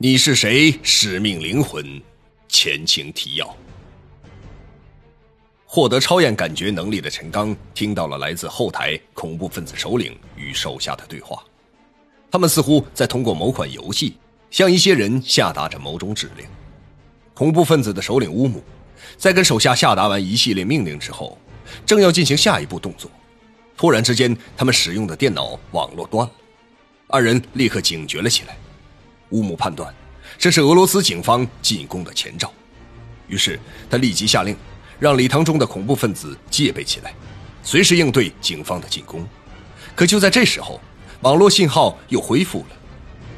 你是谁？使命灵魂，前情提要。获得超验感觉能力的陈刚听到了来自后台恐怖分子首领与手下的对话，他们似乎在通过某款游戏向一些人下达着某种指令。恐怖分子的首领乌姆在跟手下下达完一系列命令之后，正要进行下一步动作，突然之间，他们使用的电脑网络断了，二人立刻警觉了起来。乌姆判断，这是俄罗斯警方进攻的前兆，于是他立即下令，让礼堂中的恐怖分子戒备起来，随时应对警方的进攻。可就在这时候，网络信号又恢复了。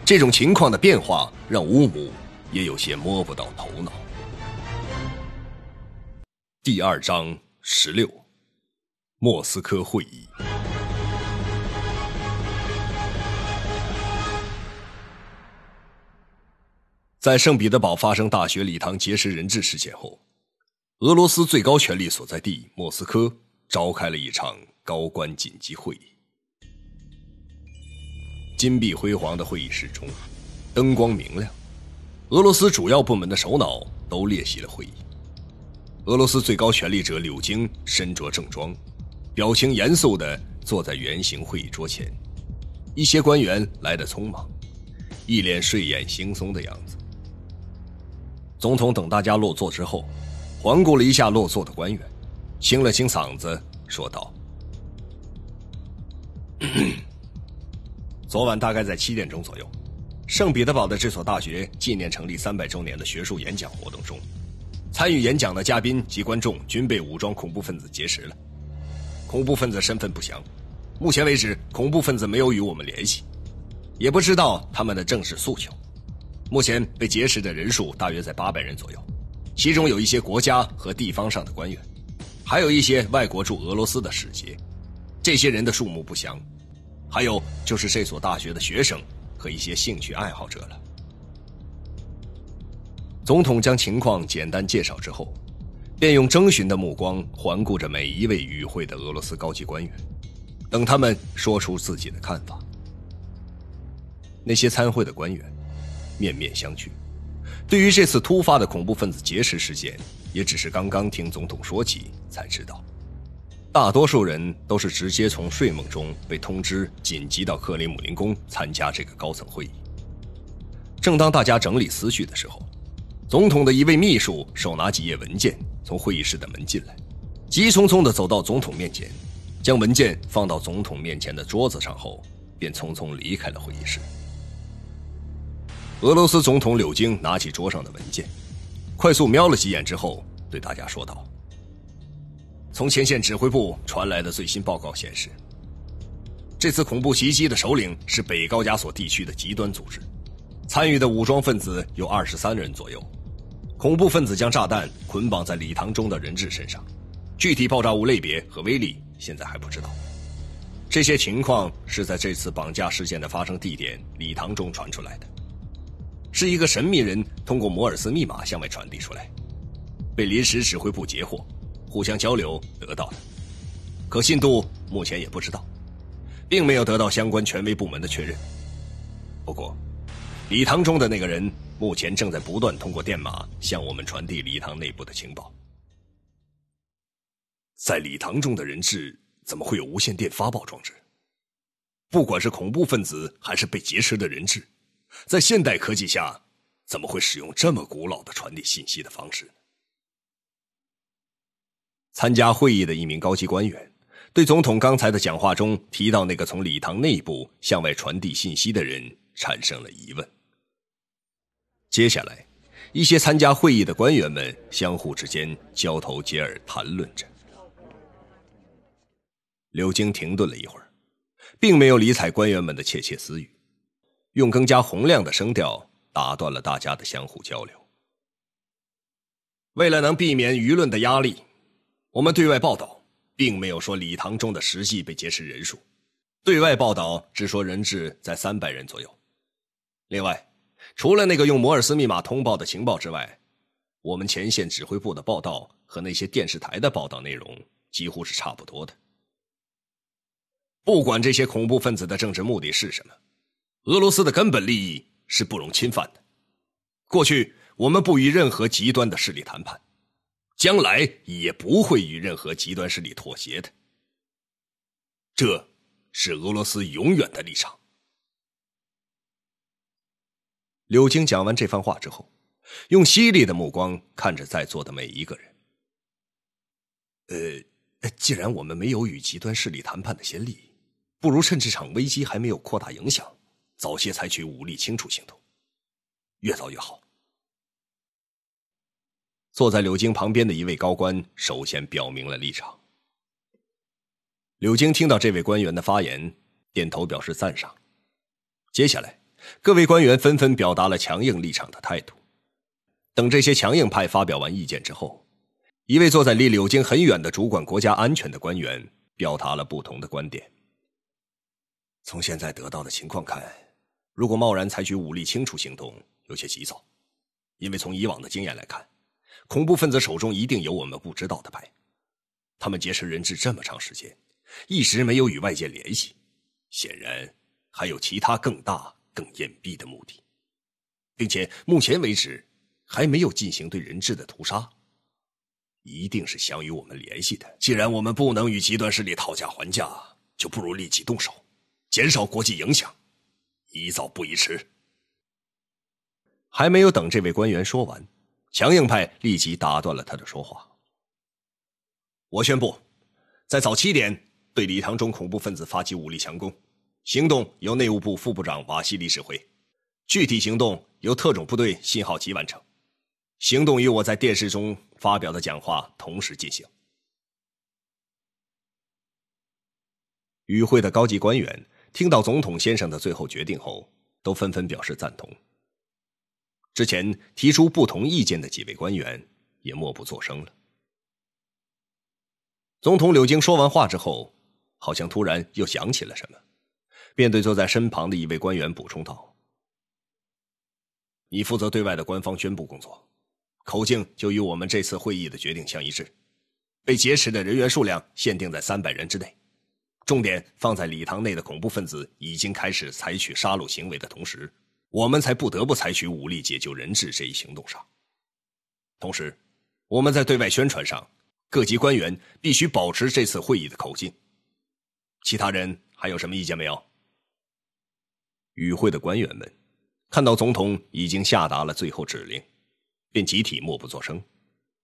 这种情况的变化让乌姆也有些摸不到头脑。第二章十六，莫斯科会议。在圣彼得堡发生大学礼堂劫持人质事件后，俄罗斯最高权力所在地莫斯科召开了一场高官紧急会议。金碧辉煌的会议室中，灯光明亮，俄罗斯主要部门的首脑都列席了会议。俄罗斯最高权力者柳京身着正装，表情严肃地坐在圆形会议桌前。一些官员来得匆忙，一脸睡眼惺忪的样子。总统等大家落座之后，环顾了一下落座的官员，清了清嗓子，说道：“ 昨晚大概在七点钟左右，圣彼得堡的这所大学纪念成立三百周年的学术演讲活动中，参与演讲的嘉宾及观众均被武装恐怖分子劫持了。恐怖分子身份不详，目前为止，恐怖分子没有与我们联系，也不知道他们的正式诉求。”目前被劫持的人数大约在八百人左右，其中有一些国家和地方上的官员，还有一些外国驻俄罗斯的使节。这些人的数目不详，还有就是这所大学的学生和一些兴趣爱好者了。总统将情况简单介绍之后，便用征询的目光环顾着每一位与会的俄罗斯高级官员，等他们说出自己的看法。那些参会的官员。面面相觑，对于这次突发的恐怖分子劫持事件，也只是刚刚听总统说起才知道。大多数人都是直接从睡梦中被通知紧急到克里姆林宫参加这个高层会议。正当大家整理思绪的时候，总统的一位秘书手拿几页文件从会议室的门进来，急匆匆地走到总统面前，将文件放到总统面前的桌子上后，便匆匆离开了会议室。俄罗斯总统柳京拿起桌上的文件，快速瞄了几眼之后，对大家说道：“从前线指挥部传来的最新报告显示，这次恐怖袭击的首领是北高加索地区的极端组织，参与的武装分子有二十三人左右。恐怖分子将炸弹捆绑在礼堂中的人质身上，具体爆炸物类别和威力现在还不知道。这些情况是在这次绑架事件的发生地点礼堂中传出来的。”是一个神秘人通过摩尔斯密码向外传递出来，被临时指挥部截获，互相交流得到的，可信度目前也不知道，并没有得到相关权威部门的确认。不过，礼堂中的那个人目前正在不断通过电码向我们传递礼堂内部的情报。在礼堂中的人质怎么会有无线电发报装置？不管是恐怖分子还是被劫持的人质。在现代科技下，怎么会使用这么古老的传递信息的方式呢？参加会议的一名高级官员对总统刚才的讲话中提到那个从礼堂内部向外传递信息的人产生了疑问。接下来，一些参加会议的官员们相互之间交头接耳谈论着。刘京停顿了一会儿，并没有理睬官员们的窃窃私语。用更加洪亮的声调打断了大家的相互交流。为了能避免舆论的压力，我们对外报道并没有说礼堂中的实际被劫持人数，对外报道只说人质在三百人左右。另外，除了那个用摩尔斯密码通报的情报之外，我们前线指挥部的报道和那些电视台的报道内容几乎是差不多的。不管这些恐怖分子的政治目的是什么。俄罗斯的根本利益是不容侵犯的，过去我们不与任何极端的势力谈判，将来也不会与任何极端势力妥协的。这是俄罗斯永远的立场。柳京讲完这番话之后，用犀利的目光看着在座的每一个人。呃，既然我们没有与极端势力谈判的先例，不如趁这场危机还没有扩大影响，早些采取武力清除行动，越早越好。坐在柳京旁边的一位高官首先表明了立场。柳京听到这位官员的发言，点头表示赞赏。接下来，各位官员纷纷表达了强硬立场的态度。等这些强硬派发表完意见之后，一位坐在离柳京很远的主管国家安全的官员表达了不同的观点。从现在得到的情况看，如果贸然采取武力清除行动，有些急躁，因为从以往的经验来看，恐怖分子手中一定有我们不知道的牌。他们劫持人质这么长时间，一直没有与外界联系，显然还有其他更大、更隐蔽的目的，并且目前为止还没有进行对人质的屠杀。一定是想与我们联系的。既然我们不能与极端势力讨价还价，就不如立即动手，减少国际影响，宜早不宜迟。还没有等这位官员说完，强硬派立即打断了他的说话。我宣布，在早七点对礼堂中恐怖分子发起武力强攻，行动由内务部副部长瓦西里指挥，具体行动由特种部队信号机完成。行动与我在电视中发表的讲话同时进行。与会的高级官员听到总统先生的最后决定后，都纷纷表示赞同。之前提出不同意见的几位官员也默不作声了。总统柳京说完话之后，好像突然又想起了什么，便对坐在身旁的一位官员补充道：“你负责对外的官方宣布工作。”口径就与我们这次会议的决定相一致，被劫持的人员数量限定在三百人之内，重点放在礼堂内的恐怖分子已经开始采取杀戮行为的同时，我们才不得不采取武力解救人质这一行动上。同时，我们在对外宣传上，各级官员必须保持这次会议的口径。其他人还有什么意见没有？与会的官员们看到总统已经下达了最后指令。便集体默不作声，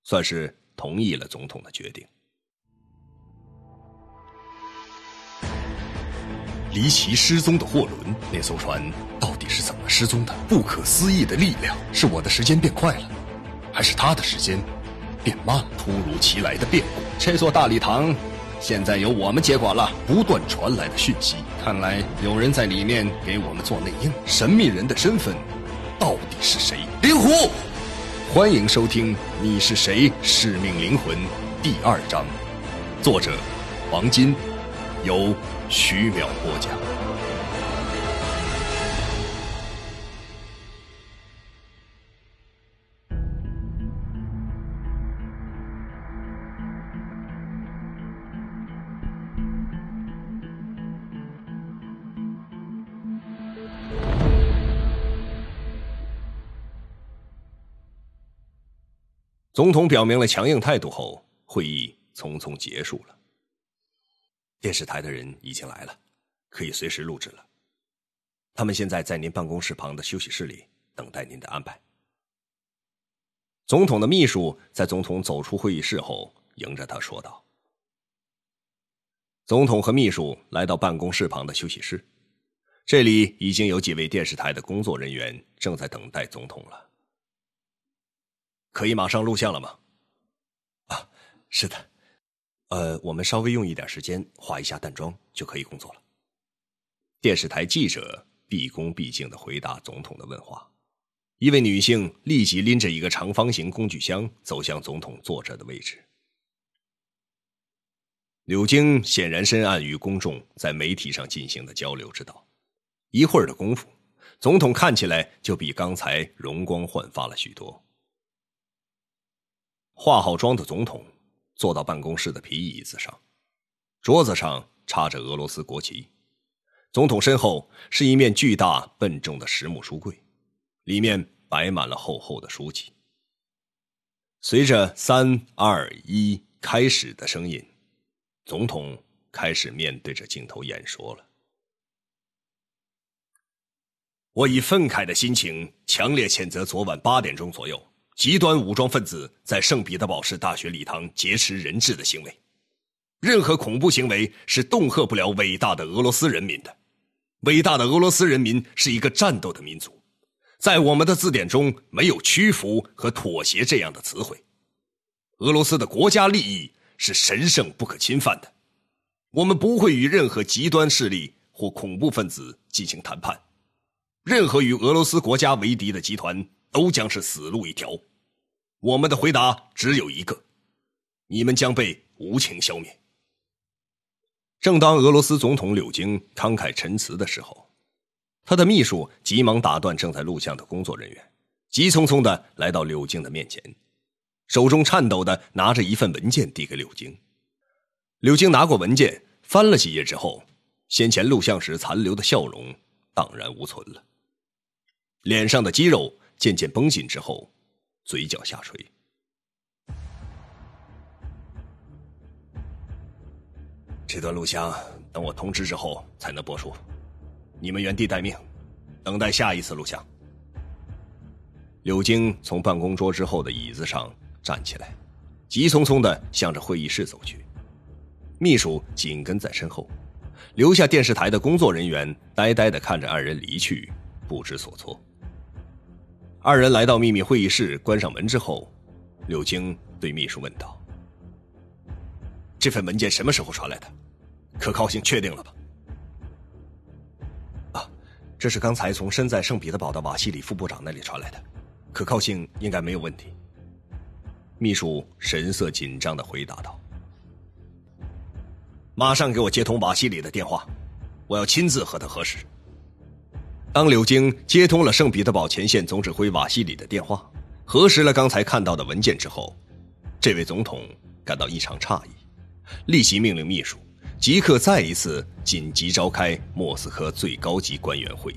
算是同意了总统的决定。离奇失踪的货轮，那艘船到底是怎么失踪的？不可思议的力量，是我的时间变快了，还是他的时间变慢了？突如其来的变故，这座大礼堂现在由我们接管了。不断传来的讯息，看来有人在里面给我们做内应。神秘人的身份到底是谁？灵狐。欢迎收听《你是谁？使命灵魂》第二章，作者王金，由徐淼播讲。总统表明了强硬态度后，会议匆匆结束了。电视台的人已经来了，可以随时录制了。他们现在在您办公室旁的休息室里等待您的安排。总统的秘书在总统走出会议室后，迎着他说道：“总统和秘书来到办公室旁的休息室，这里已经有几位电视台的工作人员正在等待总统了。”可以马上录像了吗？啊，是的，呃，我们稍微用一点时间化一下淡妆就可以工作了。电视台记者毕恭毕敬的回答总统的问话。一位女性立即拎着一个长方形工具箱走向总统坐着的位置。柳京显然深谙与公众在媒体上进行的交流之道，一会儿的功夫，总统看起来就比刚才容光焕发了许多。化好妆的总统坐到办公室的皮椅子上，桌子上插着俄罗斯国旗。总统身后是一面巨大笨重的实木书柜，里面摆满了厚厚的书籍。随着“三二一，开始”的声音，总统开始面对着镜头演说了。我以愤慨的心情，强烈谴责昨晚八点钟左右，极端武装分子在圣彼得堡市大学礼堂劫持人质的行为。任何恐怖行为是恫吓不了伟大的俄罗斯人民的。伟大的俄罗斯人民是一个战斗的民族，在我们的字典中没有屈服和妥协这样的词汇。俄罗斯的国家利益是神圣不可侵犯的，我们不会与任何极端势力或恐怖分子进行谈判。任何与俄罗斯国家为敌的集团都将是死路一条。我们的回答只有一个：你们将被无情消灭。正当俄罗斯总统柳京慷慨陈词的时候，他的秘书急忙打断正在录像的工作人员，急匆匆的来到柳京的面前，手中颤抖的拿着一份文件递给柳京。柳京拿过文件，翻了几页之后，先前录像时残留的笑容荡然无存了，脸上的肌肉渐渐绷紧之后，嘴角下垂。这段录像等我通知之后才能播出，你们原地待命，等待下一次录像。柳京从办公桌之后的椅子上站起来，急匆匆的向着会议室走去，秘书紧跟在身后，留下电视台的工作人员呆呆的看着二人离去，不知所措。二人来到秘密会议室，关上门之后，柳青对秘书问道。这份文件什么时候传来的？可靠性确定了吧？啊，这是刚才从身在圣彼得堡的瓦西里副部长那里传来的，可靠性应该没有问题。秘书神色紧张的回答道：“马上给我接通瓦西里的电话，我要亲自和他核实。”当柳京接通了圣彼得堡前线总指挥瓦西里的电话，核实了刚才看到的文件之后，这位总统感到异常诧异。立即命令秘书，即刻再一次紧急召开莫斯科最高级官员会议。